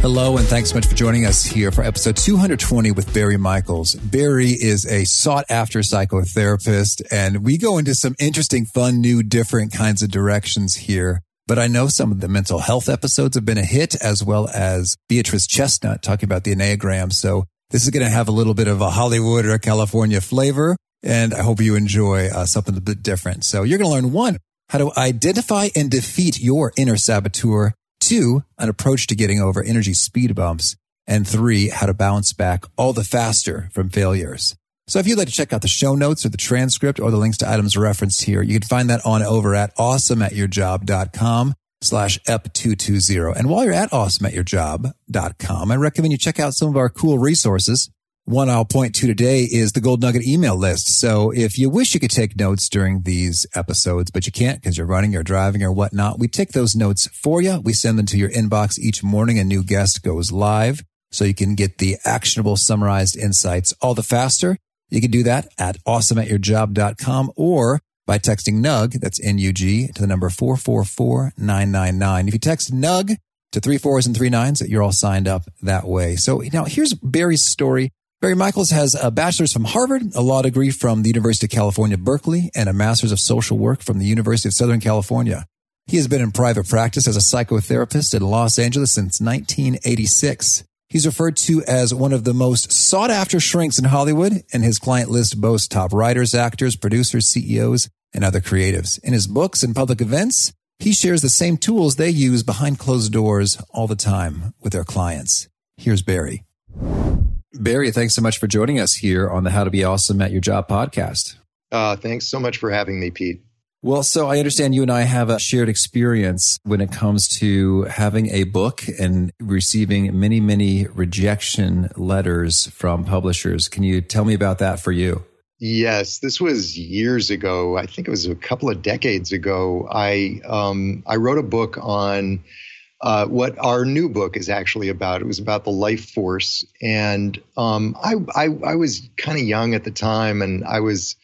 Hello, and thanks so much for joining us here for episode 220 with Barry Michels. Barry is a sought after psychotherapist, and we go into some interesting, fun, new, different kinds of directions here. But I know some of the mental health episodes have been a hit, as well as Beatrice Chestnut talking about the Enneagram. So this is going to have a little bit of a Hollywood or a California flavor, and I hope you enjoy uh, something a bit different. So you're going to learn one, how to identify and defeat your inner saboteur Two, an approach to getting over energy speed bumps. And three, how to bounce back all the faster from failures. So if you'd like to check out the show notes or the transcript or the links to items referenced here, you can find that on over at awesomeatyourjob.com slash ep220. And while you're at awesomeatyourjob.com, I recommend you check out some of our cool resources. One I'll point to today is the Gold Nugget email list. So if you wish you could take notes during these episodes, but you can't because you're running or driving or whatnot, we take those notes for you. We send them to your inbox each morning. A new guest goes live so you can get the actionable summarized insights all the faster. You can do that at awesomeatyourjob.com or by texting NUG, that's N-U-G, to the number 444999. If you text NUG to three fours and three nines, you're all signed up that way. So now here's Barry's story Barry Michels has a bachelor's from Harvard, a law degree from the University of California, Berkeley, and a master's of social work from the University of Southern California. He has been in private practice as a psychotherapist in Los Angeles since 1986. He's referred to as one of the most sought after shrinks in Hollywood, and his client list boasts top writers, actors, producers, CEOs, and other creatives. In his books and public events, he shares the same tools they use behind closed doors all the time with their clients. Here's Barry. Barry, thanks so much for joining us here on the How to Be Awesome at Your Job podcast. Uh, thanks so much for having me, Pete. Well, so I understand you and I have a shared experience when it comes to having a book and receiving many, many rejection letters from publishers. Can you tell me about that for you? Yes, this was years ago. I think it was a couple of decades ago. I um, I wrote a book on uh, what our new book is actually about. It was about the life force, and um, I, I, I was kind of young at the time, and I was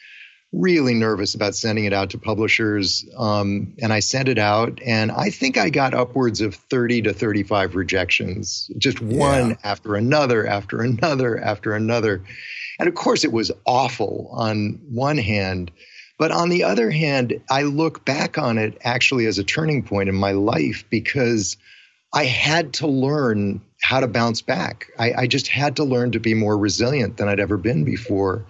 really nervous about sending it out to publishers. Um, and I sent it out, and I think I got upwards of thirty to thirty-five rejections, just one yeah. after another, after another, after another. And of course, it was awful on one hand. But on the other hand, I look back on it actually as a turning point in my life because I had to learn how to bounce back. I, I, just had to learn to be more resilient than I'd ever been before.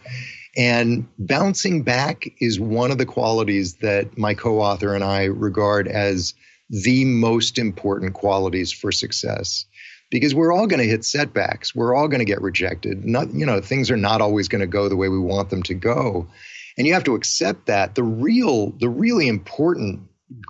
And bouncing back is one of the qualities that my co author and I regard as the most important qualities for success. Because we're all going to hit setbacks. We're all going to get rejected. Not, you know, things are not always going to go the way we want them to go and you have to accept that the real the really important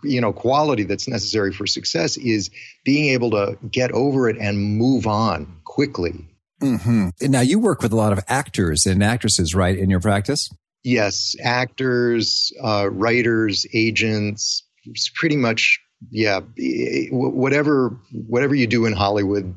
you know quality that's necessary for success is being able to get over it and move on quickly. Mm-hmm. now you work with a lot of actors and actresses right in your practice? Yes. Actors uh, writers agents pretty much yeah whatever whatever you do in hollywood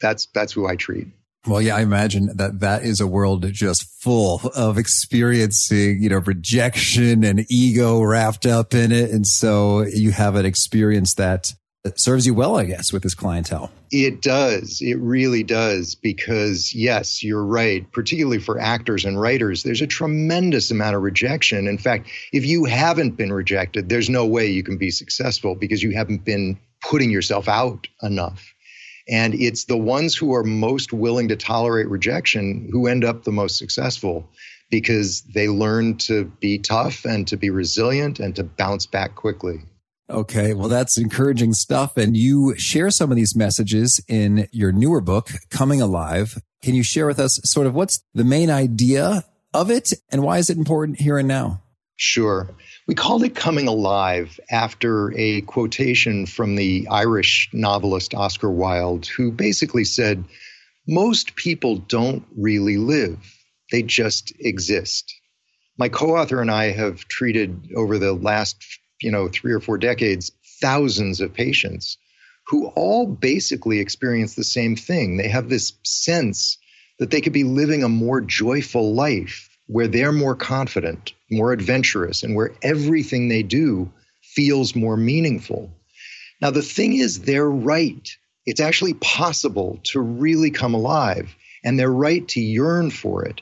that's that's who i treat well, yeah, I imagine that that is a world just full of experiencing, you know, rejection and ego wrapped up in it. And so you have an experience that serves you well, I guess, with this clientele. It does. It really does. Because, yes, you're right. Particularly for actors and writers, there's a tremendous amount of rejection. In fact, if you haven't been rejected, there's no way you can be successful because you haven't been putting yourself out enough. And it's the ones who are most willing to tolerate rejection who end up the most successful because they learn to be tough and to be resilient and to bounce back quickly. Okay, well, that's encouraging stuff. And you share some of these messages in your newer book, Coming Alive. Can you share with us sort of what's the main idea of it and why is it important here and now? Sure. We called it Coming Alive after a quotation from the Irish novelist Oscar Wilde, who basically said, Most people don't really live, they just exist. My co-author and I have treated over the last, you know, three or four decades thousands of patients who all basically experience the same thing. They have this sense that they could be living a more joyful life where they're more confident, more adventurous, and where everything they do feels more meaningful. Now, the thing is, they're right. It's actually possible to really come alive, and they're right to yearn for it.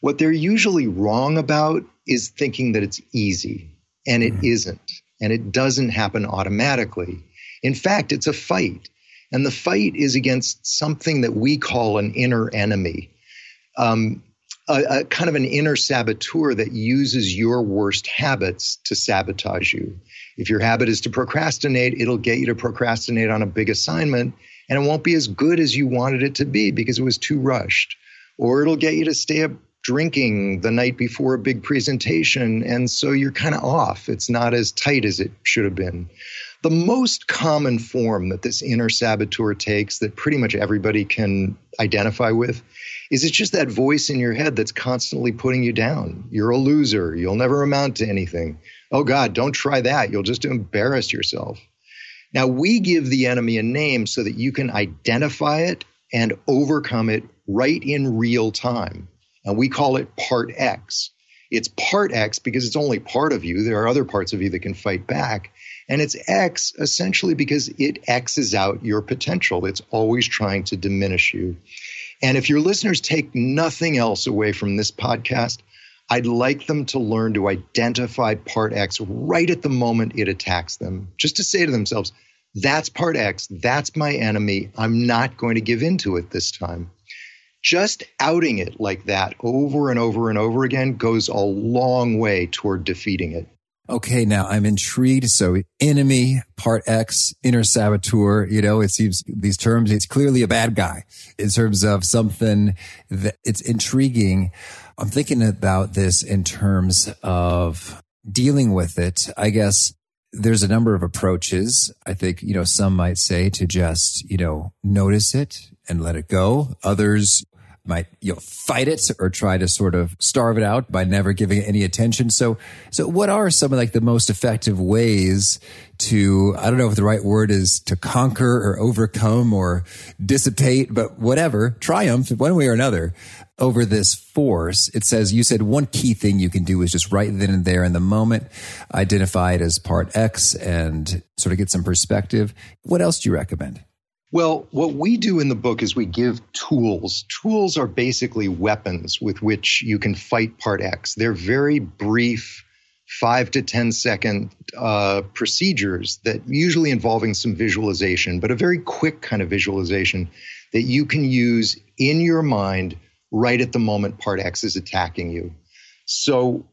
What they're usually wrong about is thinking that it's easy, and it mm. not and it doesn't happen automatically. In fact, it's a fight, and the fight is against something that we call an inner enemy. Um, a, a, kind of an inner saboteur that uses your worst habits to sabotage you. If your habit is to procrastinate, it'll get you to procrastinate on a big assignment and it won't be as good as you wanted it to be because it was too rushed. Or it'll get you to stay up drinking the night before a big presentation and so you're kind of off. It's not as tight as it should have been. The most common form that this inner saboteur takes that pretty much everybody can identify with is it's just that voice in your head that's constantly putting you down. You're a loser. You'll never amount to anything. Oh God, don't try that. You'll just embarrass yourself. Now, we give the enemy a name so that you can identify it and overcome it right in real time. And we call it part X. It's part X because it's only part of you. There are other parts of you that can fight back. And it's X essentially because it X's out your potential. It's always trying to diminish you. And if your listeners take nothing else away from this podcast, I'd like them to learn to identify part X right at the moment it attacks them, just to say to themselves, that's part X, that's my enemy. I'm not going to give in to it this time. Just outing it like that over and over and over again goes a long way toward defeating it. Okay, now I'm intrigued. So enemy, part X, inner saboteur, you know, it seems these terms, it's clearly a bad guy in terms of something that it's intriguing. I'm thinking about this in terms of dealing with it. I guess there's a number of approaches. I think, you know, some might say to just, you know, notice it and let it go. Others might you know fight it or try to sort of starve it out by never giving it any attention. So so what are some of like the most effective ways to i don't know if the right word is to conquer or overcome or dissipate but whatever triumph one way or another over this force? It says you said one key thing you can do is just right then and there in the moment identify it as part x and sort of get some perspective. What else do you recommend well, what we do in the book is we give tools. Tools are basically weapons with which you can fight part X. They're very brief, five to ten second uh, procedures that usually involving some visualization, but a very quick kind of visualization that you can use in your mind right at the moment part X is attacking you. So,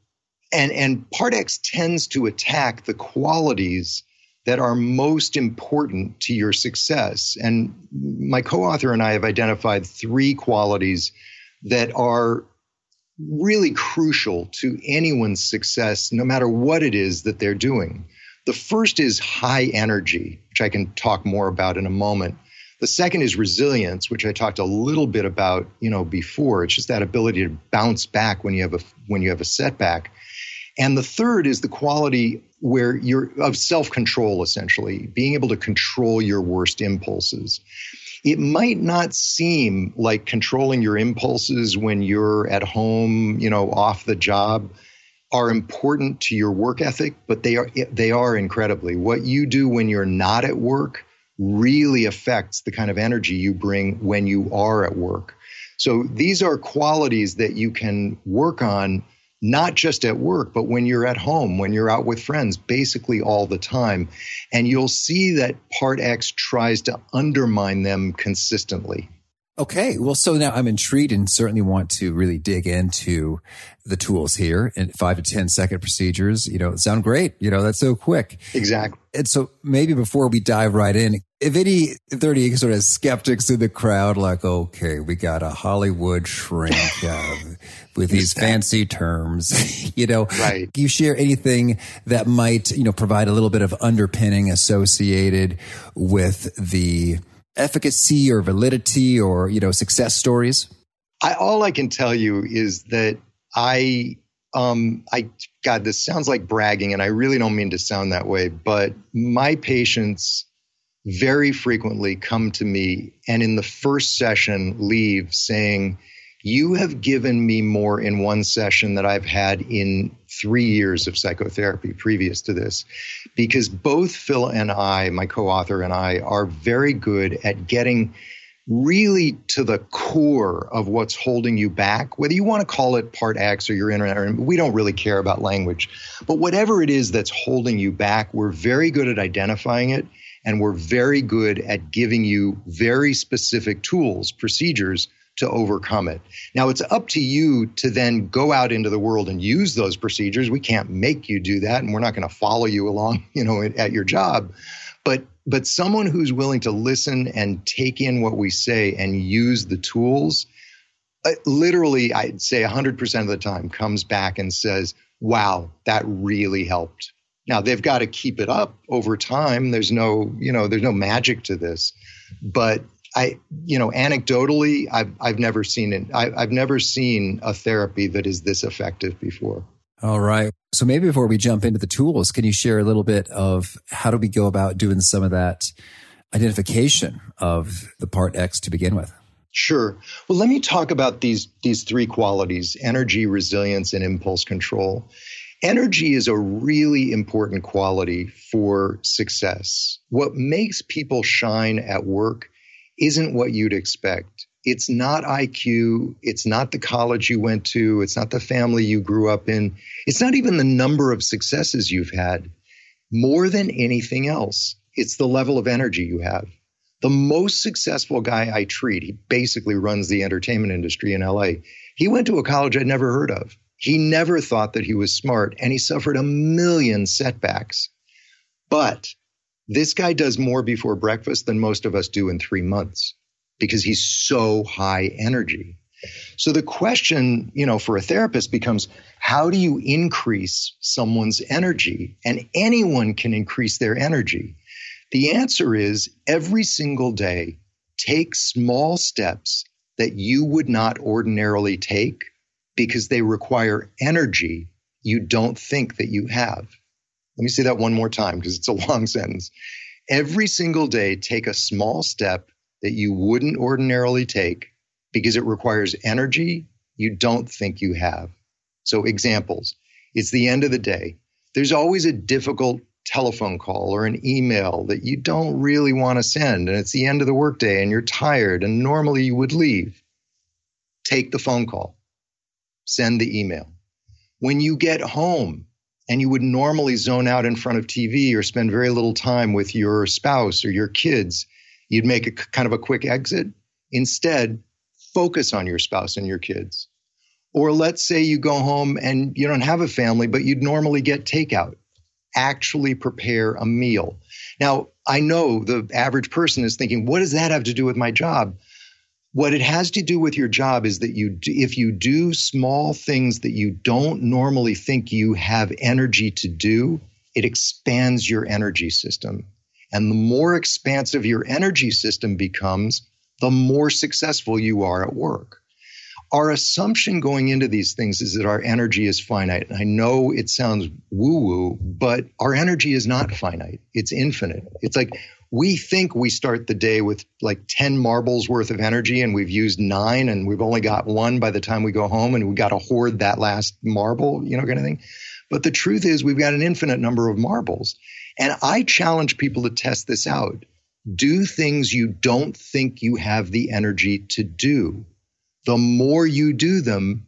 and, and part X tends to attack the qualities that are most important to your success. And my co author and I have identified three qualities that are really crucial to anyone's success, no matter what it is that they're doing. The first is high energy, which I can talk more about in a moment. The second is resilience, which I talked a little bit about, you know, before. It's just that ability to bounce back when you have a when you have a setback. And the third is the quality where you're of self control, essentially, being able to control your worst impulses. It might not seem like controlling your impulses when you're at home, you know, off the job are important to your work ethic, but they are they are incredibly. What you do when you're not at work really affects the kind of energy you bring when you are at work. So these are qualities that you can work on not just at work, but when you're at home, when you're out with friends, basically all the time. And you'll see that part X tries to undermine them consistently. Okay. Well, so now I'm intrigued and certainly want to really dig into the tools here and five to ten second procedures, you know, sound great. You know, that's so quick. Exactly. And so maybe before we dive right in, if any, if there are any sort of skeptics in the crowd, like, okay, we got a Hollywood shrink uh, with these fancy terms, you know, right. you share anything that might, you know, provide a little bit of underpinning associated with the efficacy or validity or, you know, success stories? I, all I can tell you is that I um, I, God, this sounds like bragging, and I really don't mean to sound that way, but my patients very frequently come to me and in the first session leave saying, You have given me more in one session that I've had in three years of psychotherapy previous to this. Because both Phil and I, my co author and I, are very good at getting really to the core of what's holding you back, whether you want to call it part X or your internet, we don't really care about language. But whatever it is that's holding you back, we're very good at identifying it and we're very good at giving you very specific tools, procedures to overcome it. Now it's up to you to then go out into the world and use those procedures. We can't make you do that and we're not going to follow you along, you know, at your job. But but someone who's willing to listen and take in what we say and use the tools uh, literally i'd say 100% of the time comes back and says wow that really helped now they've got to keep it up over time there's no you know there's no magic to this but i you know anecdotally i've, I've never seen it I, i've never seen a therapy that is this effective before all right. So maybe before we jump into the tools, can you share a little bit of how do we go about doing some of that identification of the part X to begin with? Sure. Well, let me talk about these these three qualities: energy, resilience, and impulse control. Energy is a really important quality for success. What makes people shine at work isn't what you'd expect it's not IQ. It's not the college you went to. It's not the family you grew up in. It's not even the number of successes you've had. More than anything else, it's the level of energy you have. The most successful guy I treat, he basically runs the entertainment industry in LA. He went to a college I'd never heard of. He never thought that he was smart and he suffered a million setbacks. But this guy does more before breakfast than most of us do in three months because he's so high energy. So the question, you know, for a therapist becomes how do you increase someone's energy? And anyone can increase their energy. The answer is every single day, take small steps that you would not ordinarily take because they require energy you don't think that you have. Let me say that one more time because it's a long sentence. Every single day, take a small step that you wouldn't ordinarily take because it requires energy you don't think you have. So, examples it's the end of the day. There's always a difficult telephone call or an email that you don't really want to send, and it's the end of the workday and you're tired, and normally you would leave. Take the phone call, send the email. When you get home, and you would normally zone out in front of TV or spend very little time with your spouse or your kids, you'd make a kind of a quick exit. Instead, focus on your spouse and your kids. Or let's say you go home and you don't have a family, but you'd normally get takeout. Actually prepare a meal. Now, I know the average person is thinking, what does that have to do with my job? What it has to do with your job is that you, if you do small things that you don't normally think you have energy to do, it expands your energy system. And the more expansive your energy system becomes, the more successful you are at work. Our assumption going into these things is that our energy is finite. I know it sounds woo woo, but our energy is not finite. It's infinite. It's like we think we start the day with like 10 marbles worth of energy and we've used nine and we've only got one by the time we go home and we got to hoard that last marble, you know, kind of thing. But the truth is, we've got an infinite number of marbles. And I challenge people to test this out. Do things you don't think you have the energy to do. The more you do them,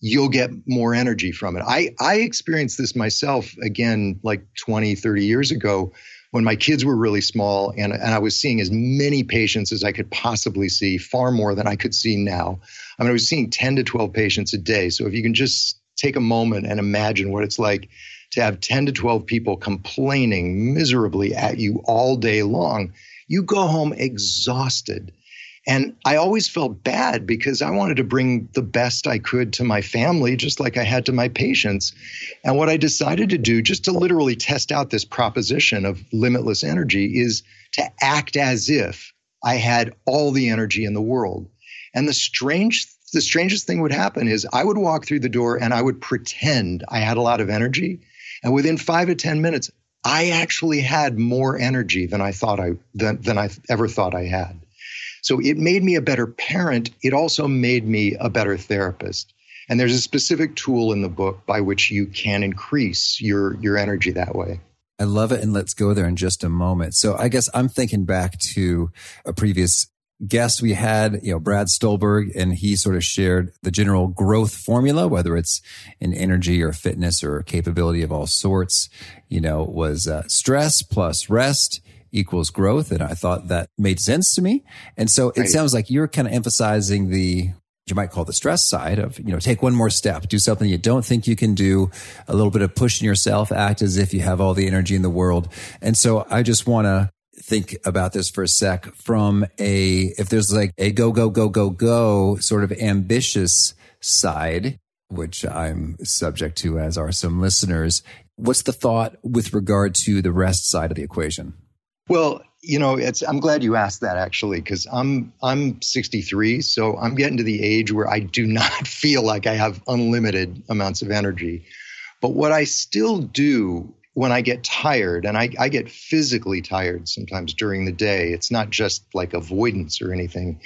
you'll get more energy from it. I, I experienced this myself again, like 20, 30 years ago when my kids were really small and, and I was seeing as many patients as I could possibly see, far more than I could see now. I mean, I was seeing 10 to 12 patients a day. So if you can just take a moment and imagine what it's like to have 10 to 12 people complaining miserably at you all day long, you go home exhausted. And I always felt bad because I wanted to bring the best I could to my family, just like I had to my patients. And what I decided to do, just to literally test out this proposition of limitless energy, is to act as if I had all the energy in the world. And the strange the strangest thing would happen is I would walk through the door and I would pretend I had a lot of energy. And within five to 10 minutes, I actually had more energy than I thought I than, than I ever thought I had. So it made me a better parent. It also made me a better therapist. And there's a specific tool in the book by which you can increase your your energy that way. I love it. And let's go there in just a moment. So I guess I'm thinking back to a previous guest we had, you know, Brad Stulberg, and he sort of shared the general growth formula, whether it's in energy or fitness or capability of all sorts, you know, was uh, stress plus rest equals growth. And I thought that made sense to me. And so it right. sounds like you're kind of emphasizing the you might call the stress side of, you know, take one more step, do something you don't think you can do, a little bit of pushing yourself, act as if you have all the energy in the world. And so I just want to think about this for a sec from a, if there's like a go, go, go, go, go sort of ambitious side, which I'm subject to, as are some listeners. What's the thought with regard to the rest side of the equation? Well, you know, it's I'm glad you asked that actually because I'm I'm 63, so I'm getting to the age where I do not feel like I have unlimited amounts of energy. But what I still do when I get tired, and I, I get physically tired sometimes during the day, it's not just like avoidance or anything,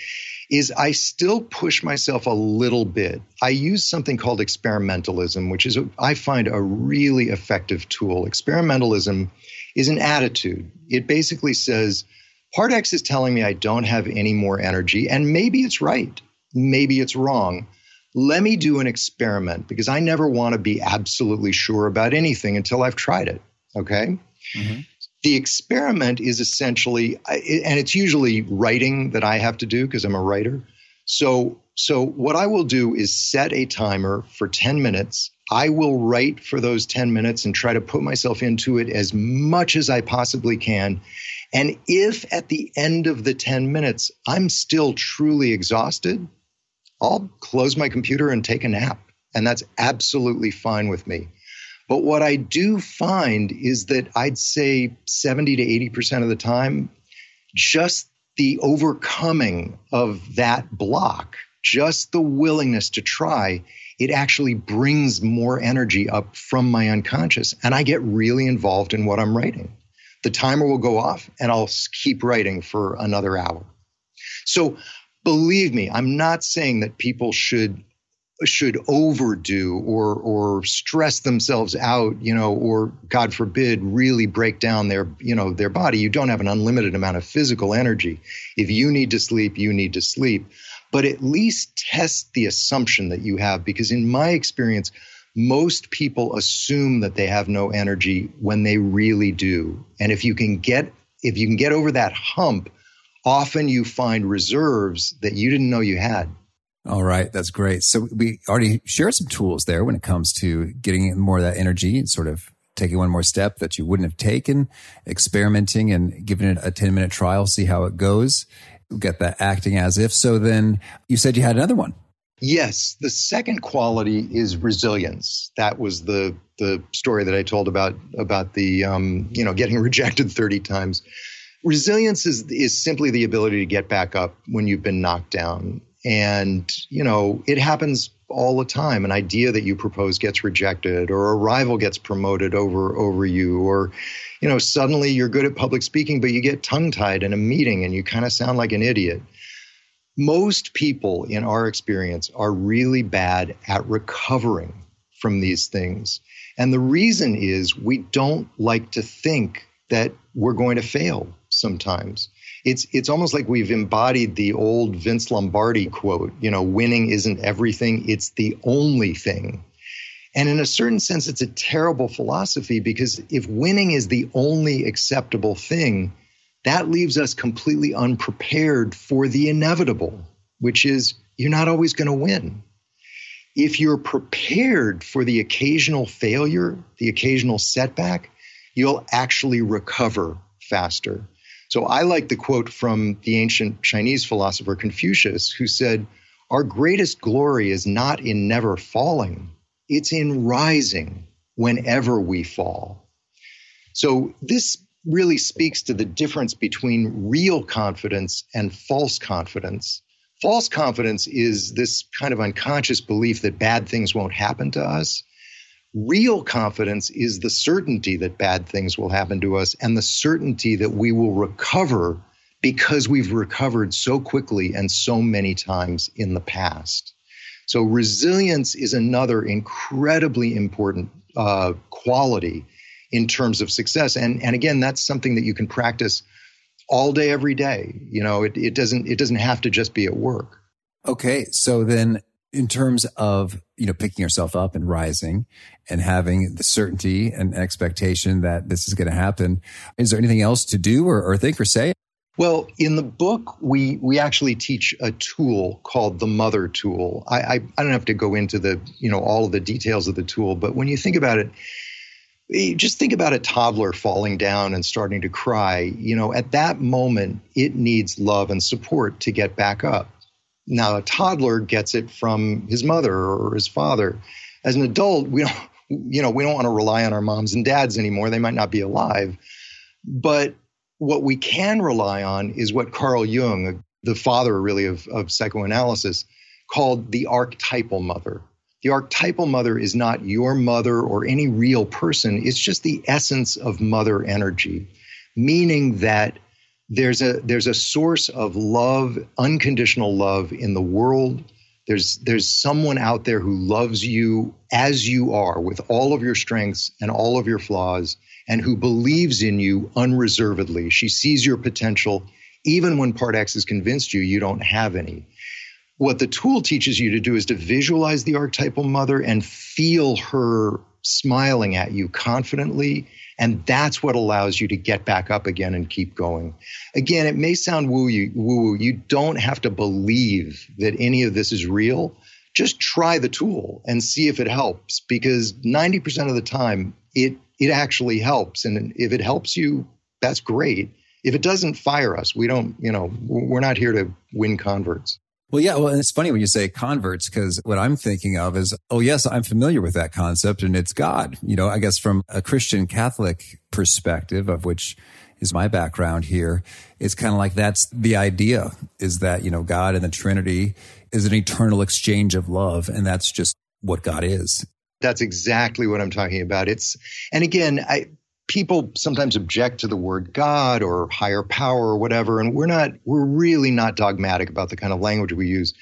is I still push myself a little bit. I use something called experimentalism, which is, I find, a really effective tool. Experimentalism is an attitude. It basically says, Part X is telling me I don't have any more energy, and maybe it's right. Maybe it's wrong. Let me do an experiment because I never want to be absolutely sure about anything until I've tried it. Okay. Mm-hmm. The experiment is essentially, and it's usually writing that I have to do because I'm a writer. So, so what I will do is set a timer for 10 minutes I will write for those 10 minutes and try to put myself into it as much as I possibly can. And if at the end of the 10 minutes I'm still truly exhausted, I'll close my computer and take a nap. And that's absolutely fine with me. But what I do find is that I'd say 70 to 80% of the time, just the overcoming of that block, just the willingness to try it actually brings more energy up from my unconscious. And I get really involved in what I'm writing. The timer will go off and I'll keep writing for another hour. So believe me, I'm not saying that people should should overdo or or stress themselves out, you know, or God forbid, really break down their, you know, their body. You don't have an unlimited amount of physical energy. If you need to sleep, you need to sleep but at least test the assumption that you have. Because in my experience, most people assume that they have no energy when they really do. And if you can get if you can get over that hump, often you find reserves that you didn't know you had. All right, that's great. So we already shared some tools there when it comes to getting more of that energy and sort of taking one more step that you wouldn't have taken, experimenting and giving it a 10 minute trial, see how it goes get that acting as if. So then you said you had another one. Yes, the second quality is resilience. That was the the story that I told about about the um, you know getting rejected thirty times. Resilience is is simply the ability to get back up when you've been knocked down, and you know it happens all the time. An idea that you propose gets rejected, or a rival gets promoted over over you, or you know, suddenly you're good at public speaking, but you get tongue tied in a meeting and you kind of sound like an idiot. Most people, in our experience, are really bad at recovering from these things. And the reason is we don't like to think that we're going to fail sometimes. It's it's almost like we've embodied the old Vince Lombardi quote, you know, winning isn't everything, it's the only thing. And in a certain sense, it's a terrible philosophy because if winning is the only acceptable thing, that leaves us completely unprepared for the inevitable, which is you're not always going to win. If you're prepared for the occasional failure, the occasional setback, you'll actually recover faster. So I like the quote from the ancient Chinese philosopher Confucius, who said, Our greatest glory is not in never falling, it's in rising whenever we fall. So this really speaks to the difference between real confidence and false confidence. False confidence is this kind of unconscious belief that bad things won't happen to us. Real confidence is the certainty that bad things will happen to us and the certainty that we will recover because we've recovered so quickly and so many times in the past. So, resilience is another incredibly important uh, quality in terms of success. And, and again, that's something that you can practice all day, every day. You know, it, it doesn't it doesn't have to just be at work. Okay. So then in terms of, you know, picking yourself up and rising and having the certainty and expectation that this is going to happen, is there anything else to do or, or think or say? Well, in the book, we we actually teach a tool called the Mother Tool. I, I, I don't have to go into the you know all of the details of the tool, but when you think about it, eh, just think about a toddler falling down and starting to cry. You know, at that moment, it needs love and support to get back up. Now, a toddler gets it from his mother or his father. As an adult, we don't, you know, we don't want to rely on our moms and dads anymore. They might not be alive, but what we can rely on is what Carl Jung, the father really of, of psychoanalysis, called the archetypal mother. The archetypal mother is not your mother or any real person, it's just the essence of mother energy, meaning that there's a there's a source of love, unconditional love in the world. There's there's someone out there who loves you as you are with all of your strengths and all of your flaws and who believes in you unreservedly. She sees your potential even when Part X has convinced you you don't have any. What the tool teaches you to do is to visualize the archetypal mother and feel her smiling at you confidently. And that's what allows you to get back up again and keep going. Again, it may sound woo woo. You don't have to believe that any of this is real. Just try the tool and see if it helps because 90% of the time it it actually helps. And if it helps you, that's great. If it doesn't fire us, we don't, you know, we're not here to win converts. Well, yeah. Well, it's funny when you say converts because what I'm thinking of is, oh, yes, I'm familiar with that concept and it's God. You know, I guess from a Christian Catholic perspective, of which is my background here, it's kind of like that's the idea is that, you know, God and the Trinity is an eternal exchange of love. And that's just what God is. That's exactly what I'm talking about. It's, and again, I, people sometimes object to the word God or higher power or whatever, and we're not, we're really not dogmatic about the kind of language we use.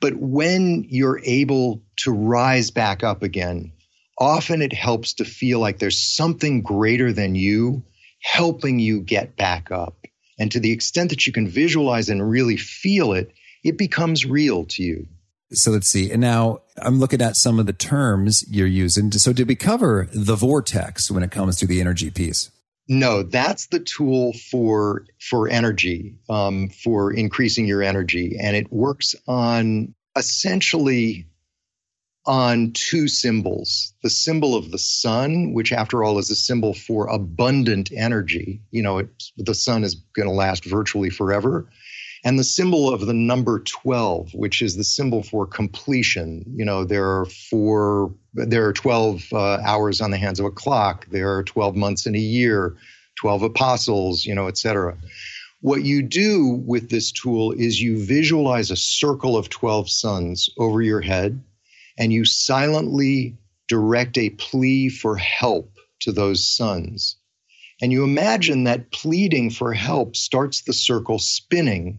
But when you're able to rise back up again, often it helps to feel like there's something greater than you helping you get back up. And to the extent that you can visualize and really feel it, it becomes real to you. So let's see. And now I'm looking at some of the terms you're using. So did we cover the vortex when it comes to the energy piece? No, that's the tool for for energy, um, for increasing your energy, and it works on essentially on two symbols: the symbol of the sun, which after all is a symbol for abundant energy. You know, the sun is going to last virtually forever, and the symbol of the number 12 which is the symbol for completion you know there are four there are 12 uh, hours on the hands of a clock there are 12 months in a year 12 apostles you know etc what you do with this tool is you visualize a circle of 12 suns over your head and you silently direct a plea for help to those suns. And you imagine that pleading for help starts the circle spinning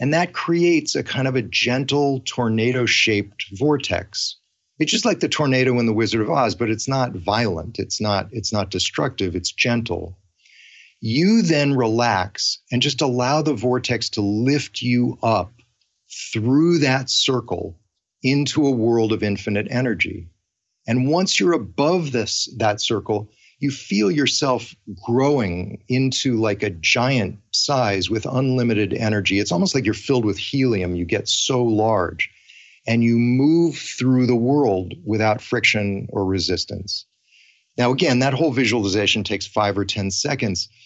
and that creates a kind of a gentle tornado shaped vortex. It's just like the tornado in the Wizard of Oz, but it's not violent. It's not, it's not destructive. It's gentle. You then relax and just allow the vortex to lift you up through that circle into a world of infinite energy. And once you're above this, that circle, you feel yourself growing into like a giant size with unlimited energy. It's almost like you're filled with helium. You get so large and you move through the world without friction or resistance. Now, again, that whole visualization takes five or 10 seconds.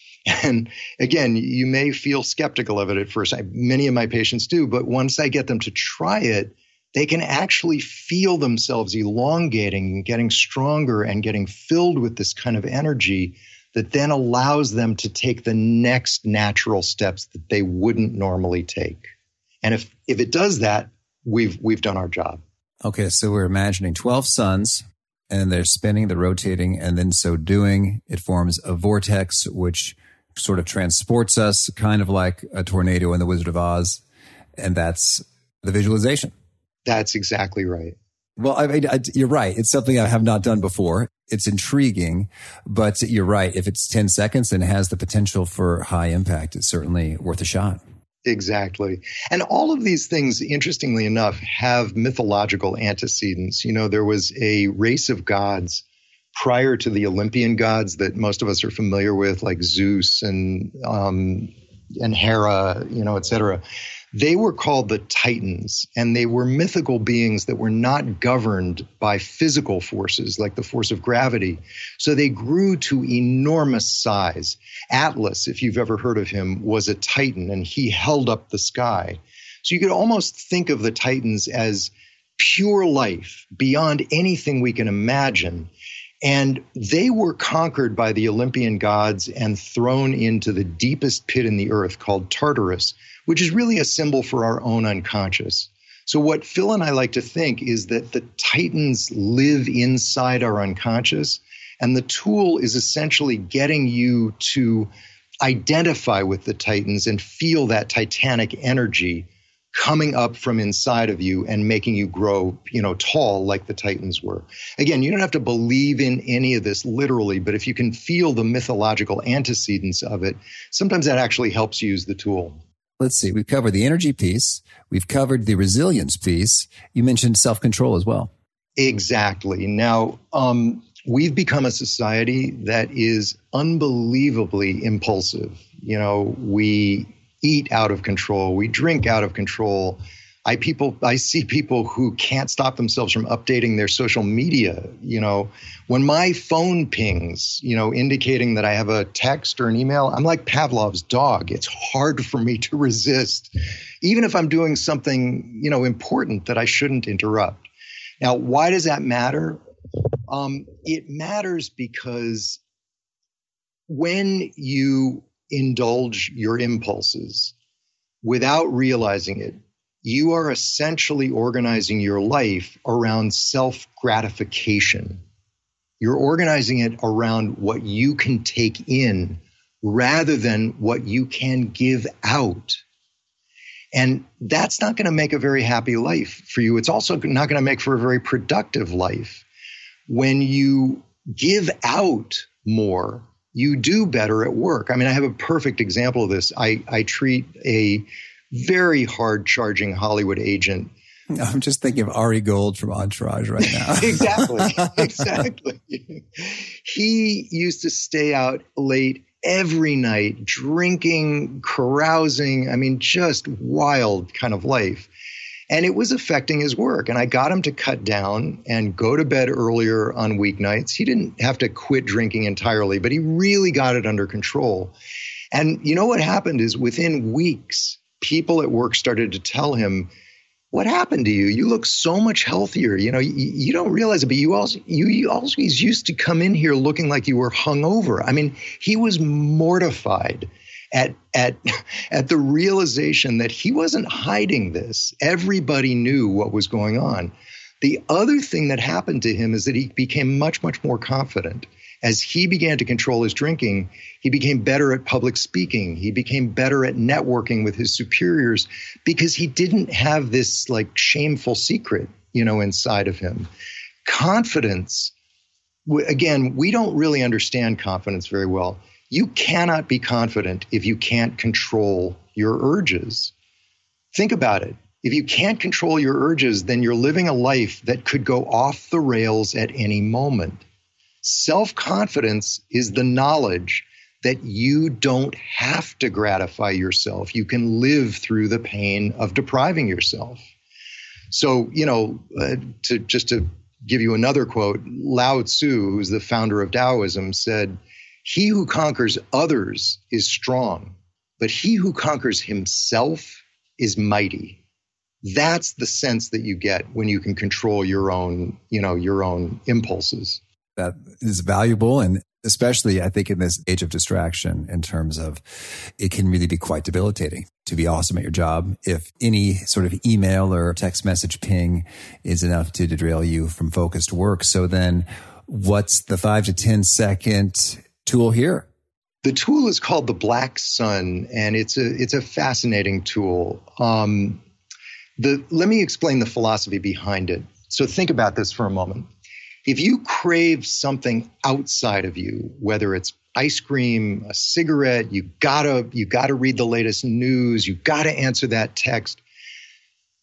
And again, you may feel skeptical of it at first. I, many of my patients do, but once I get them to try it, they can actually feel themselves elongating and getting stronger and getting filled with this kind of energy that then allows them to take the next natural steps that they wouldn't normally take. And if, if it does that, we've, we've done our job. Okay. So we're imagining 12 suns and they're spinning, they're rotating. And then so doing, it forms a vortex, which sort of transports us kind of like a tornado in the Wizard of Oz. And that's the visualization. That's exactly right. Well, I mean, you're right. It's something I have not done before. It's intriguing, but you're right. If it's 10 seconds and has the potential for high impact, it's certainly worth a shot. Exactly. And all of these things, interestingly enough, have mythological antecedents. You know, there was a race of gods prior to the Olympian gods that most of us are familiar with, like Zeus and um, and Hera, you know, et cetera. They were called the Titans, and they were mythical beings that were not governed by physical forces like the force of gravity. So they grew to enormous size. Atlas, if you've ever heard of him, was a Titan, and he held up the sky. So you could almost think of the Titans as pure life beyond anything we can imagine. And they were conquered by the Olympian gods and thrown into the deepest pit in the earth called Tartarus, which is really a symbol for our own unconscious. So, what Phil and I like to think is that the titans live inside our unconscious, and the tool is essentially getting you to identify with the titans and feel that titanic energy coming up from inside of you and making you grow, you know, tall like the Titans were. Again, you don't have to believe in any of this literally, but if you can feel the mythological antecedents of it, sometimes that actually helps you use the tool. Let's see. We've covered the energy piece. We've covered the resilience piece. You mentioned self control as well. Exactly. Now, um, we've become a society that is unbelievably impulsive. You know, we eat out of control. We drink out of control. I people I see people who can't stop themselves from updating their social media. You know, when my phone pings, you know, indicating that I have a text or an email, I'm like Pavlov's dog. It's hard for me to resist, even if I'm doing something, you know, important that I shouldn't interrupt. Now, why does that matter? Um, it matters because when you indulge your impulses without realizing it, you are essentially organizing your life around self gratification. You're organizing it around what you can take in rather than what you can give out. And that's not going to make a very happy life for you. It's also not going to make for a very productive life. When you give out more, you do better at work. I mean, I have a perfect example of this. I, I treat a very hard charging Hollywood agent. I'm just thinking of Ari Gold from Entourage right now. exactly. Exactly. he used to stay out late every night, drinking, carousing. I mean, just wild kind of life and it was affecting his work. And I got him to cut down and go to bed earlier on weeknights. He didn't have to quit drinking entirely, but he really got it under control. And you know what happened is within weeks, people at work started to tell him, what happened to you? You look so much healthier. You know, you, you, don't realize it, but you also you, you always used to come in here looking like you were hungover. I mean, he was mortified at at at the realization that he wasn't hiding this. Everybody knew what was going on. The other thing that happened to him is that he became much much more confident. As he began to control his drinking, he became better at public speaking. He became better at networking with his superiors because he didn't have this like shameful secret, you know, inside of him. Confidence again, we don't really understand confidence very well. You cannot be confident if you can't control your urges. Think about it. If you can't control your urges, then you're living a life that could go off the rails at any moment. Self confidence is the knowledge that you don't have to gratify yourself. You can live through the pain of depriving yourself. So, you know, uh, to just to give you another quote, Lao Tzu, who's the founder of Taoism, said, he who conquers others is strong, but he who conquers himself is mighty. That's the sense that you get when you can control your own, you know, your own impulses. That is valuable. And especially I think in this age of distraction in terms of it can really be quite debilitating to be awesome at your job if any sort of email or text message ping is enough to derail you from focused work. So then what's the five to ten second tool here? The tool is called the Black Sun, and it's a it's a fascinating tool. Um, the let me explain the philosophy behind it. So think about this for a moment. If you crave something outside of you, whether it's ice cream, a cigarette, you gotta you gotta read the latest news, you gotta answer that text,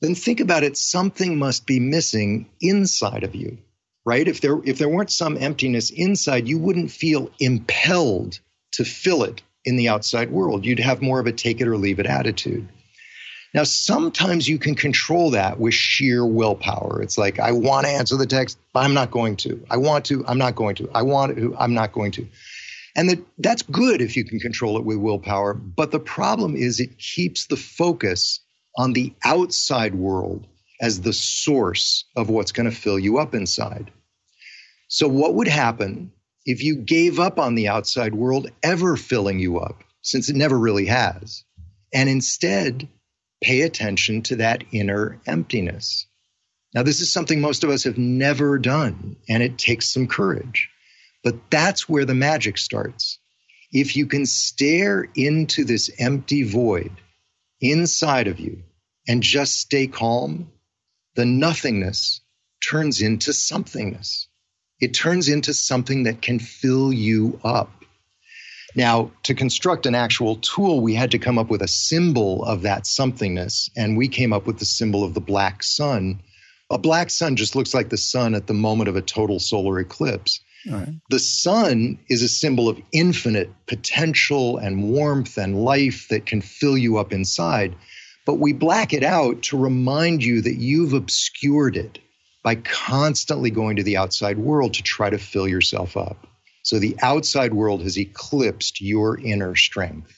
then think about it. Something must be missing inside of you, right? If there if there weren't some emptiness inside, you wouldn't feel impelled to fill it in the outside world. You'd have more of a take it or leave it attitude. Now, sometimes you can control that with sheer willpower. It's like, I want to answer the text, but I'm not going to. I want to, I'm not going to. I want to, I'm not going to. And that, that's good if you can control it with willpower. But the problem is it keeps the focus on the outside world as the source of what's going to fill you up inside. So, what would happen if you gave up on the outside world ever filling you up, since it never really has, and instead pay attention to that inner emptiness. Now, this is something most of us have never done, and it takes some courage. But that's where the magic starts. If you can stare into this empty void inside of you and just stay calm, the nothingness turns into somethingness. It turns into something that can fill you up. Now, to construct an actual tool, we had to come up with a symbol of that somethingness, and we came up with the symbol of the black sun. A black sun just looks like the sun at the moment of a total solar eclipse. Right. The sun is a symbol of infinite potential and warmth and life that can fill you up inside. But we black it out to remind you that you've obscured it by constantly going to the outside world to try to fill yourself up. So the outside world has eclipsed your inner strength.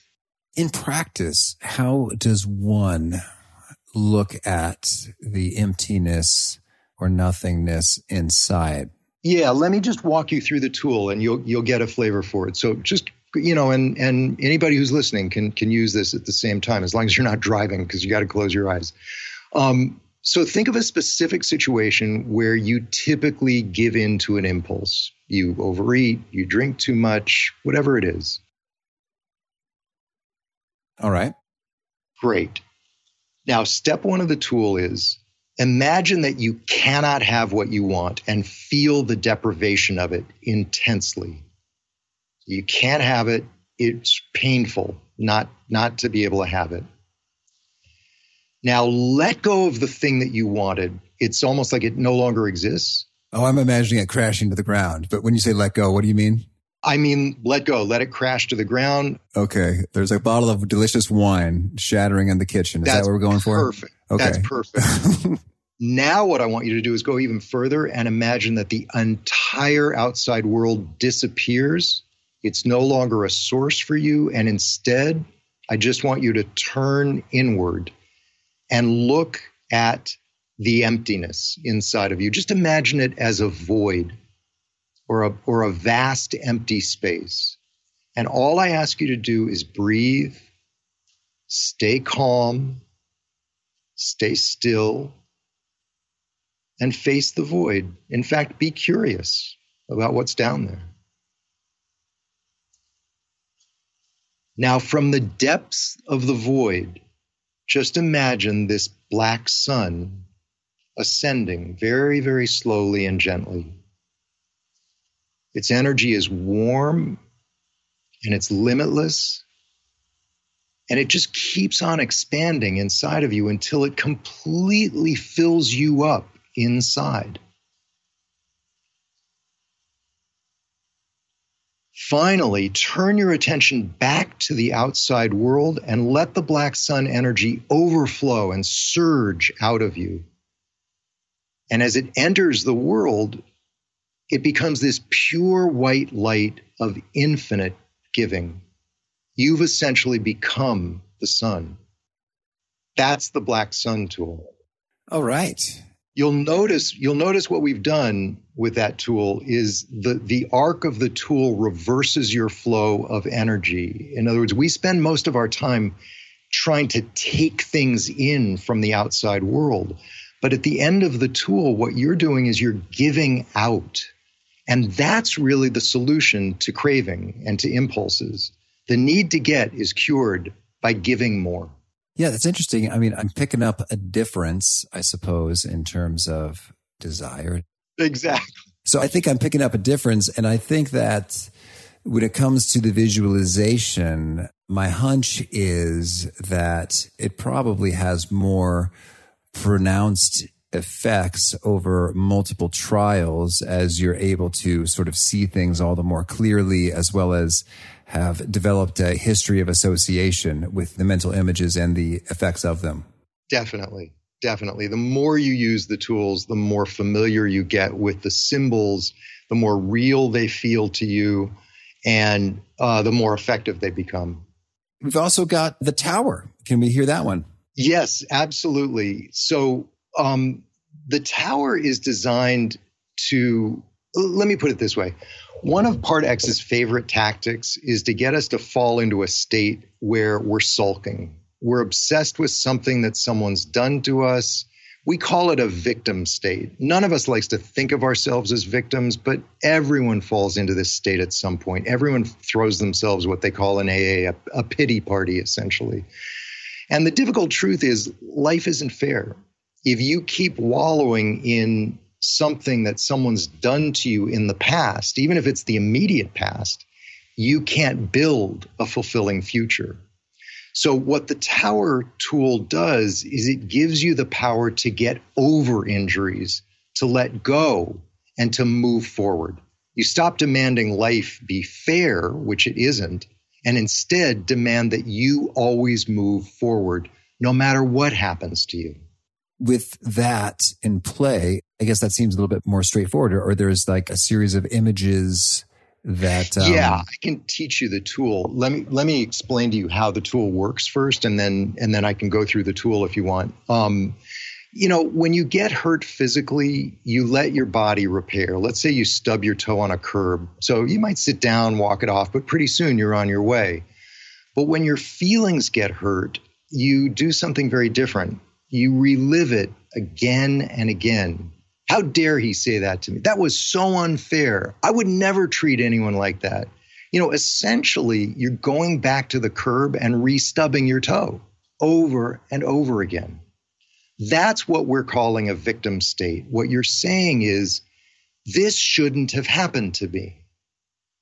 In practice, how does one look at the emptiness or nothingness inside? Yeah, let me just walk you through the tool and you'll you'll get a flavor for it. So just you know, and and anybody who's listening can can use this at the same time as long as you're not driving because you got to close your eyes. Um, so think of a specific situation where you typically give in to an impulse. You overeat, you drink too much, whatever it is. All right. Great. Now, step one of the tool is imagine that you cannot have what you want and feel the deprivation of it intensely. You can't have it. It's painful not, not to be able to have it. Now let go of the thing that you wanted. It's almost like it no longer exists. Oh, I'm imagining it crashing to the ground. But when you say let go, what do you mean? I mean, let go, let it crash to the ground. Okay. There's a bottle of delicious wine shattering in the kitchen. Is That's that what we're going for? Perfect. Okay. That's perfect. now, what I want you to do is go even further and imagine that the entire outside world disappears. It's no longer a source for you. And instead, I just want you to turn inward and look at the emptiness inside of you. Just imagine it as a void or a, or a vast empty space. And all I ask you to do is breathe, stay calm, stay still, and face the void. In fact, be curious about what's down there. Now, from the depths of the void, just imagine this black sun ascending very, very slowly and gently. Its energy is warm and it's limitless. And it just keeps on expanding inside of you until it completely fills you up inside. Finally, turn your attention back to the outside world and let the black sun energy overflow and surge out of you. And as it enters the world, it becomes this pure white light of infinite giving. You've essentially become the sun. That's the black sun tool. All right. You'll notice you'll notice what we've done with that tool is the the arc of the tool reverses your flow of energy. In other words, we spend most of our time trying to take things in from the outside world. But at the end of the tool, what you're doing is you're giving out. And that's really the solution to craving and to impulses. The need to get is cured by giving more. Yeah, that's interesting. I mean, I'm picking up a difference, I suppose, in terms of desire. Exactly. So I think I'm picking up a difference. And I think that when it comes to the visualization, my hunch is that it probably has more pronounced effects over multiple trials as you're able to sort of see things all the more clearly, as well as have developed a history of association with the mental images and the effects of them. Definitely. Definitely. The more you use the tools, the more familiar you get with the symbols, the more real they feel to you, and uh, the more effective they become. We've also got the tower. Can we hear that one? Yes, absolutely. So um, the tower is designed to, let me put it this way. One of Part X's favorite tactics is to get us to fall into a state where we're sulking. We're obsessed with something that someone's done to us. We call it a victim state. None of us likes to think of ourselves as victims, but everyone falls into this state at some point. Everyone throws themselves what they call an AA, a, a pity party, essentially. And the difficult truth is life isn't fair. If you keep wallowing in something that someone's done to you in the past, even if it's the immediate past, you can't build a fulfilling future. So, what the Tower tool does is it gives you the power to get over injuries, to let go, and to move forward. You stop demanding life be fair, which it isn't, and instead demand that you always move forward no matter what happens to you. With that in play, I guess that seems a little bit more straightforward, or there's like a series of images that um, yeah i can teach you the tool let me let me explain to you how the tool works first and then and then i can go through the tool if you want um, you know, when you get hurt physically, you let your body repair. Let's say you stub your toe on a curb. So you might sit down, walk it off, but pretty soon you're on your way. But when your feelings get hurt, you do something very different. You relive it again and again. How dare he say that to me? That was so unfair. I would never treat anyone like that. You know, essentially, you're going back to the curb and restubbing your toe over and over again. That's what we're calling a victim state. What you're saying is, this shouldn't have happened to me.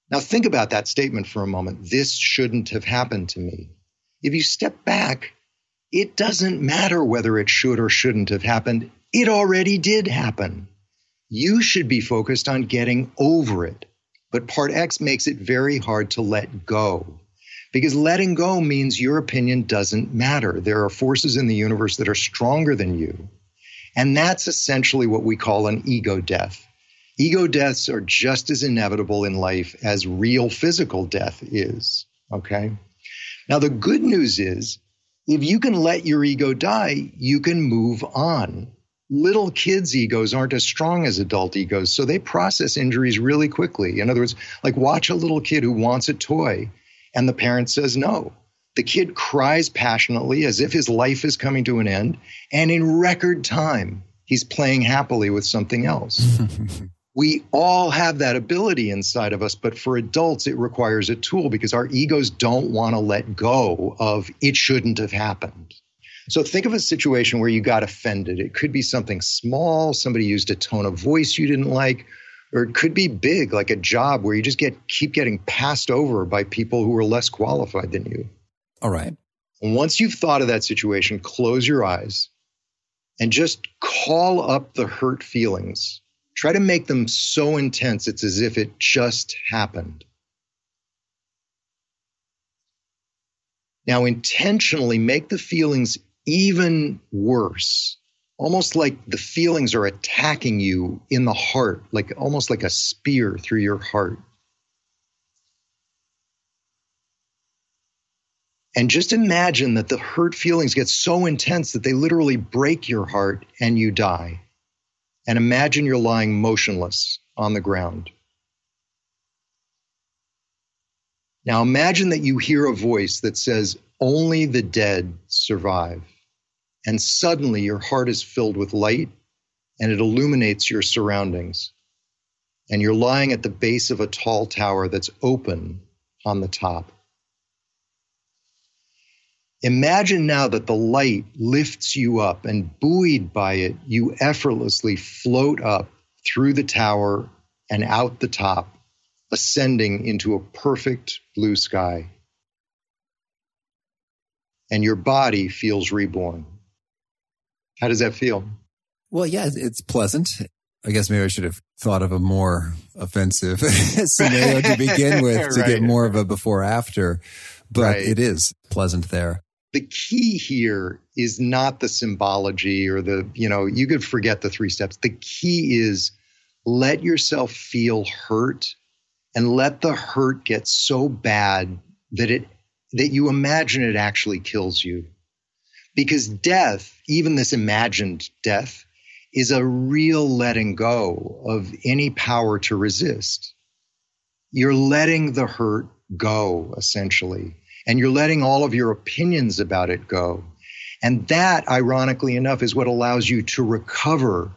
Now, think about that statement for a moment. This shouldn't have happened to me. If you step back, it doesn't matter whether it should or shouldn't have happened. It already did happen. You should be focused on getting over it. But Part X makes it very hard to let go because letting go means your opinion doesn't matter. There are forces in the universe that are stronger than you. And that's essentially what we call an ego death. Ego deaths are just as inevitable in life as real physical death is. Okay. Now, the good news is if you can let your ego die, you can move on. Little kids' egos aren't as strong as adult egos, so they process injuries really quickly. In other words, like watch a little kid who wants a toy and the parent says no. The kid cries passionately as if his life is coming to an end, and in record time, he's playing happily with something else. we all have that ability inside of us, but for adults, it requires a tool because our egos don't want to let go of it shouldn't have happened. So think of a situation where you got offended. It could be something small, somebody used a tone of voice you didn't like, or it could be big, like a job where you just get keep getting passed over by people who are less qualified than you. All right. Once you've thought of that situation, close your eyes and just call up the hurt feelings. Try to make them so intense it's as if it just happened. Now, intentionally make the feelings even worse almost like the feelings are attacking you in the heart, like almost like a spear through your heart. And just imagine that the hurt feelings get so intense that they literally break your heart and you die. and imagine you're lying motionless on the ground. Now imagine that you hear a voice that says, Only the dead survive. And suddenly your heart is filled with light and it illuminates your surroundings. And you're lying at the base of a tall tower that's open on the top. Imagine now that the light lifts you up, and buoyed by it, you effortlessly float up through the tower and out the top, ascending into a perfect blue sky. And your body feels reborn. How does that feel? Well, yeah, it's pleasant. I guess maybe I should have thought of a more offensive scenario to begin with to right. get more of a before after, but right. it is pleasant there. The key here is not the symbology or the, you know, you could forget the three steps. The key is let yourself feel hurt and let the hurt get so bad that it that you imagine it actually kills you. Because death, even this imagined death, is a real letting go of any power to resist. You're letting the hurt go, essentially, and you're letting all of your opinions about it go. And that, ironically enough, is what allows you to recover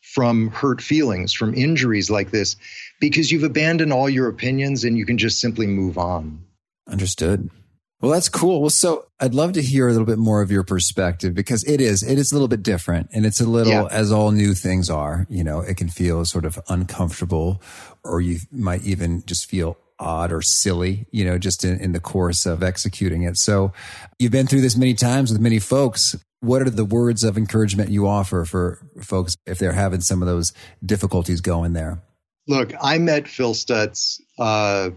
from hurt feelings, from injuries like this, because you've abandoned all your opinions and you can just simply move on. Understood. Well, that's cool. Well, so I'd love to hear a little bit more of your perspective because it is, it is a little bit different and it's a little, yeah. as all new things are, you know, it can feel sort of uncomfortable or you might even just feel odd or silly, you know, just in, in the course of executing it. So you've been through this many times with many folks. What are the words of encouragement you offer for folks if they're having some of those difficulties going there? Look, I met Phil Stutz uh,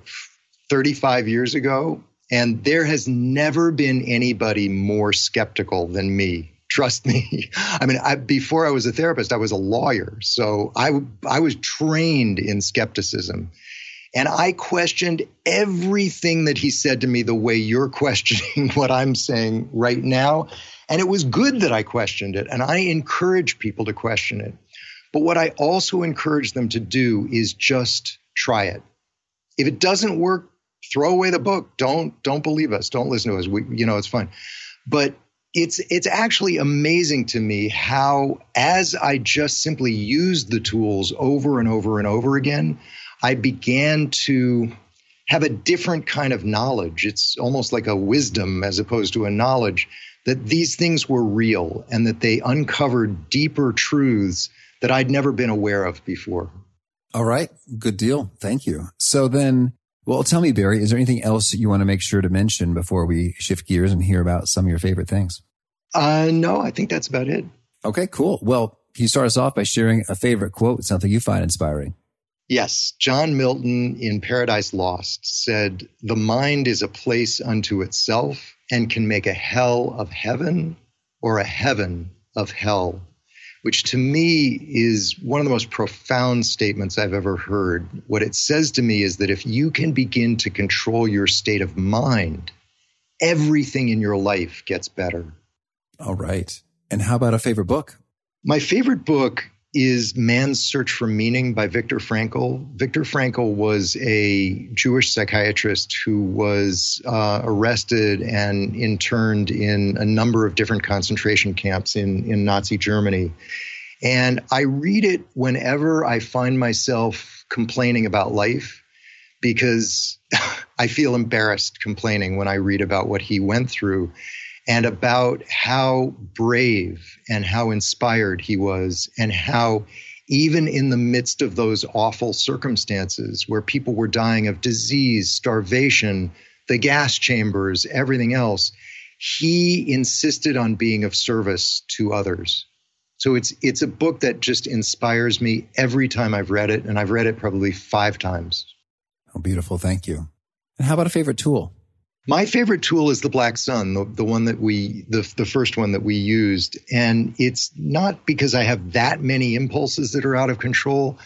35 years ago and there has never been anybody more skeptical than me. Trust me. I mean, I, before I was a therapist, I was a lawyer. So I, I was trained in skepticism. And I questioned everything that he said to me the way you're questioning what I'm saying right now. And it was good that I questioned it. And I encourage people to question it. But what I also encourage them to do is just try it. If it doesn't work, throw away the book. Don't don't believe us. Don't listen to us. We, you know, it's fine. But it's it's actually amazing to me how as I just simply used the tools over and over and over again, I began to have a different kind of knowledge. It's almost like a wisdom as opposed to a knowledge that these things were real and that they uncovered deeper truths that I'd never been aware of before. All right. Good deal. Thank you. So then well, tell me, Barry, is there anything else you want to make sure to mention before we shift gears and hear about some of your favorite things? Uh, no, I think that's about it. Okay, cool. Well, can you start us off by sharing a favorite quote, something you find inspiring? Yes. John Milton in Paradise Lost said, The mind is a place unto itself and can make a hell of heaven or a heaven of hell which to me is one of the most profound statements I've ever heard. What it says to me is that if you can begin to control your state of mind, everything in your life gets better. All right. And how about a favorite book? My favorite book is Man's Search for Meaning by Viktor Frankl. Viktor Frankl was a Jewish psychiatrist who was uh, arrested and interned in a number of different concentration camps in, in Nazi Germany. And I read it whenever I find myself complaining about life because I feel embarrassed complaining when I read about what he went through and about how brave and how inspired he was, and how even in the midst of those awful circumstances where people were dying of disease, starvation, the gas chambers, everything else, he insisted on being of service to others. So it's it's a book that just inspires me every time I've read it, and I've read it probably five times. Oh, beautiful! Thank you. And how about a favorite tool? My favorite tool is the Black Sun, the, the one that we, the, the first one that we used. And it's not because I have that many impulses that are out of control,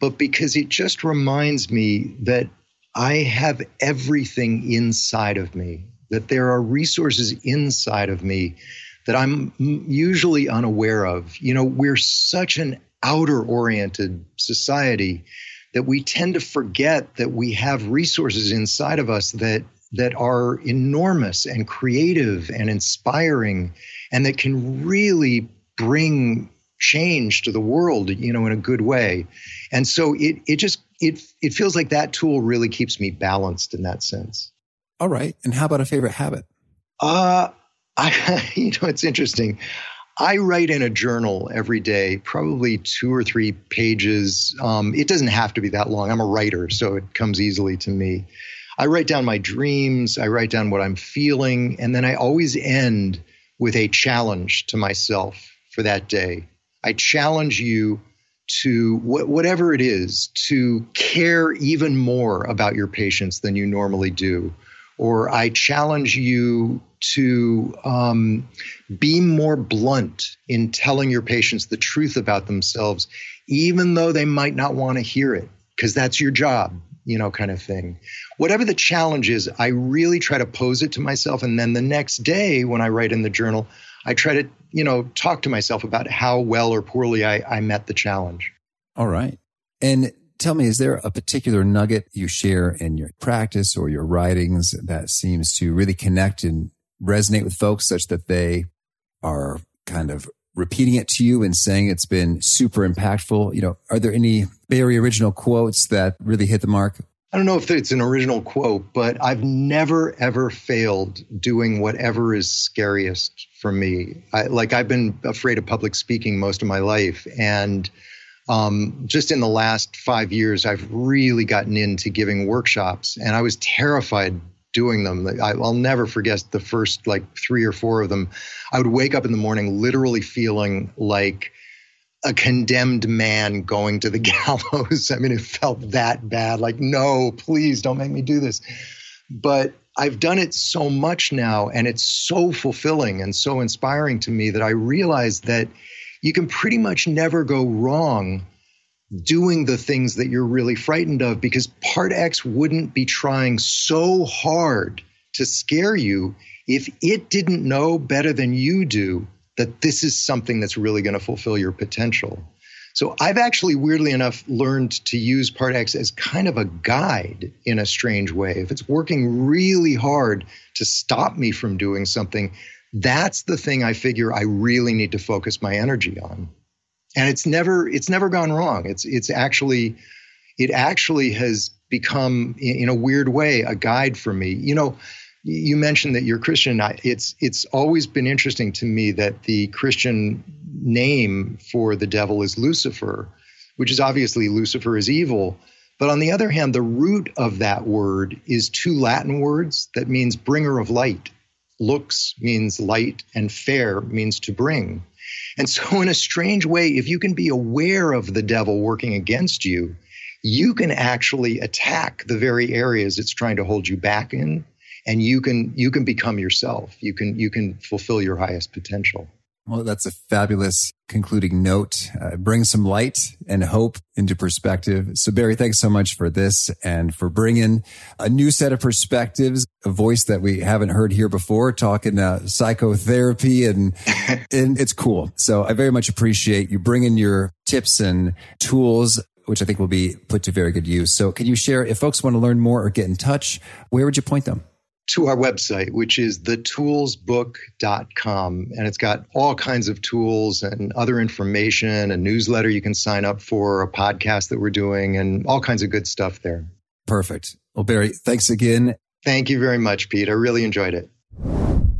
but because it just reminds me that I have everything inside of me, that there are resources inside of me that I'm usually unaware of. You know, we're such an outer oriented society that we tend to forget that we have resources inside of us that that are enormous and creative and inspiring and that can really bring change to the world you know in a good way and so it it just it it feels like that tool really keeps me balanced in that sense all right and how about a favorite habit uh i you know it's interesting I write in a journal every day, probably two or three pages. Um, it doesn't have to be that long. I'm a writer, so it comes easily to me. I write down my dreams, I write down what I'm feeling, and then I always end with a challenge to myself for that day. I challenge you to wh- whatever it is to care even more about your patients than you normally do or I challenge you to um, be more blunt in telling your patients the truth about themselves, even though they might not want to hear it, because that's your job, you know, kind of thing. Whatever the challenge is, I really try to pose it to myself. And then the next day, when I write in the journal, I try to, you know, talk to myself about how well or poorly I, I met the challenge. All right. And tell me, is there a particular nugget you share in your practice or your writings that seems to really connect and resonate with folks such that they are kind of repeating it to you and saying it's been super impactful? You know, are there any very original quotes that really hit the mark? I don't know if it's an original quote, but I've never ever failed doing whatever is scariest for me. I, like I've been afraid of public speaking most of my life, and um, just in the last five years, I've really gotten into giving workshops, and I was terrified doing them. I, will never forget the first like three or four of them. I would wake up in the morning literally feeling like a condemned man going to the gallows. I mean, it felt that bad. Like, no, please don't make me do this. But I've done it so much now, and it's so fulfilling and so inspiring to me that I realize that you can pretty much never go wrong doing the things that you're really frightened of because part X wouldn't be trying so hard to scare you if it didn't know better than you do that this is something that's really going to fulfill your potential. So I've actually, weirdly enough, learned to use Part X as kind of a guide in a strange way. If it's working really hard to stop me from doing something, that's the thing I figure I really need to focus my energy on. And it's never it's never gone wrong. It's it's actually it actually has become in a weird way a guide for me. You know, you mentioned that you're Christian. It's it's always been interesting to me that the Christian name for the devil is Lucifer, which is obviously Lucifer is evil. But on the other hand, the root of that word is two Latin words that means bringer of light lux means light and fair means to bring. And so, in a strange way, if you can be aware of the devil working against you, you can actually attack the very areas it's trying to hold you back in and you can you can become yourself. You can you can fulfill your highest potential well, that's a fabulous concluding note. Uh, bring some light and hope into perspective. So Barry, thanks so much for this and for bringing a new set of perspectives, a voice that we haven't heard here before, talking uh, psychotherapy and, and it's cool. So I very much appreciate you bringing your tips and tools which I think will be put to very good use. So can you share if folks want to learn more or get in touch, where would you point them? To our website, which is thetoolsbook.com. And it's got all kinds of tools and other information, a newsletter you can sign up for, a podcast that we're doing, and all kinds of good stuff there. Perfect. Well, Barry, thanks again. Thank you very much, Pete. I really enjoyed it.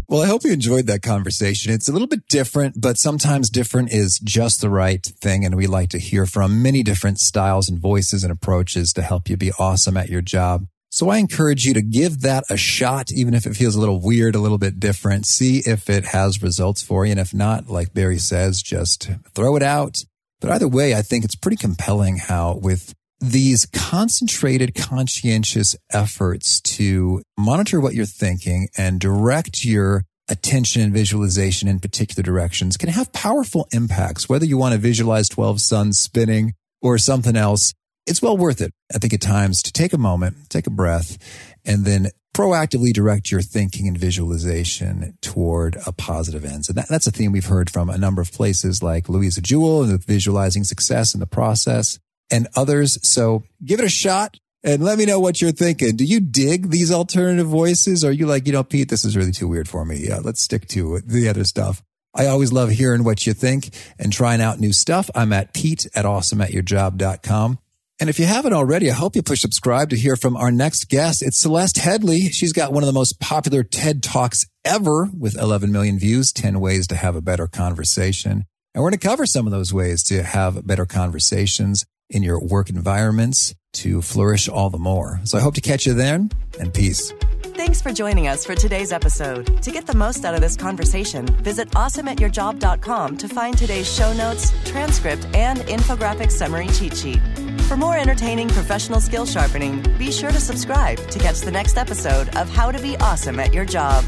Well, I hope you enjoyed that conversation. It's a little bit different, but sometimes different is just the right thing. And we like to hear from many different styles and voices and approaches to help you be awesome at your job. So I encourage you to give that a shot, even if it feels a little weird, a little bit different. See if it has results for you. And if not, like Barry says, just throw it out. But either way, I think it's pretty compelling how with these concentrated, conscientious efforts to monitor what you're thinking and direct your attention and visualization in particular directions can have powerful impacts, whether you want to visualize 12 suns spinning or something else it's well worth it. I think at times to take a moment, take a breath and then proactively direct your thinking and visualization toward a positive end. So that, that's a theme we've heard from a number of places like Louisa Jewell and the visualizing success in the process and others. So give it a shot and let me know what you're thinking. Do you dig these alternative voices? Or are you like, you know, Pete, this is really too weird for me. Yeah, let's stick to the other stuff. I always love hearing what you think and trying out new stuff. I'm at Pete at awesomeatyourjob.com. And if you haven't already, I hope you push subscribe to hear from our next guest. It's Celeste Headlee. She's got one of the most popular TED Talks ever with 11 million views, 10 ways to have a better conversation. And we're going to cover some of those ways to have better conversations in your work environments to flourish all the more. So I hope to catch you then and peace. Thanks for joining us for today's episode. To get the most out of this conversation, visit awesomeatyourjob.com to find today's show notes, transcript, and infographic summary cheat sheet. For more entertaining professional skill sharpening, be sure to subscribe to catch the next episode of How to Be Awesome at Your Job.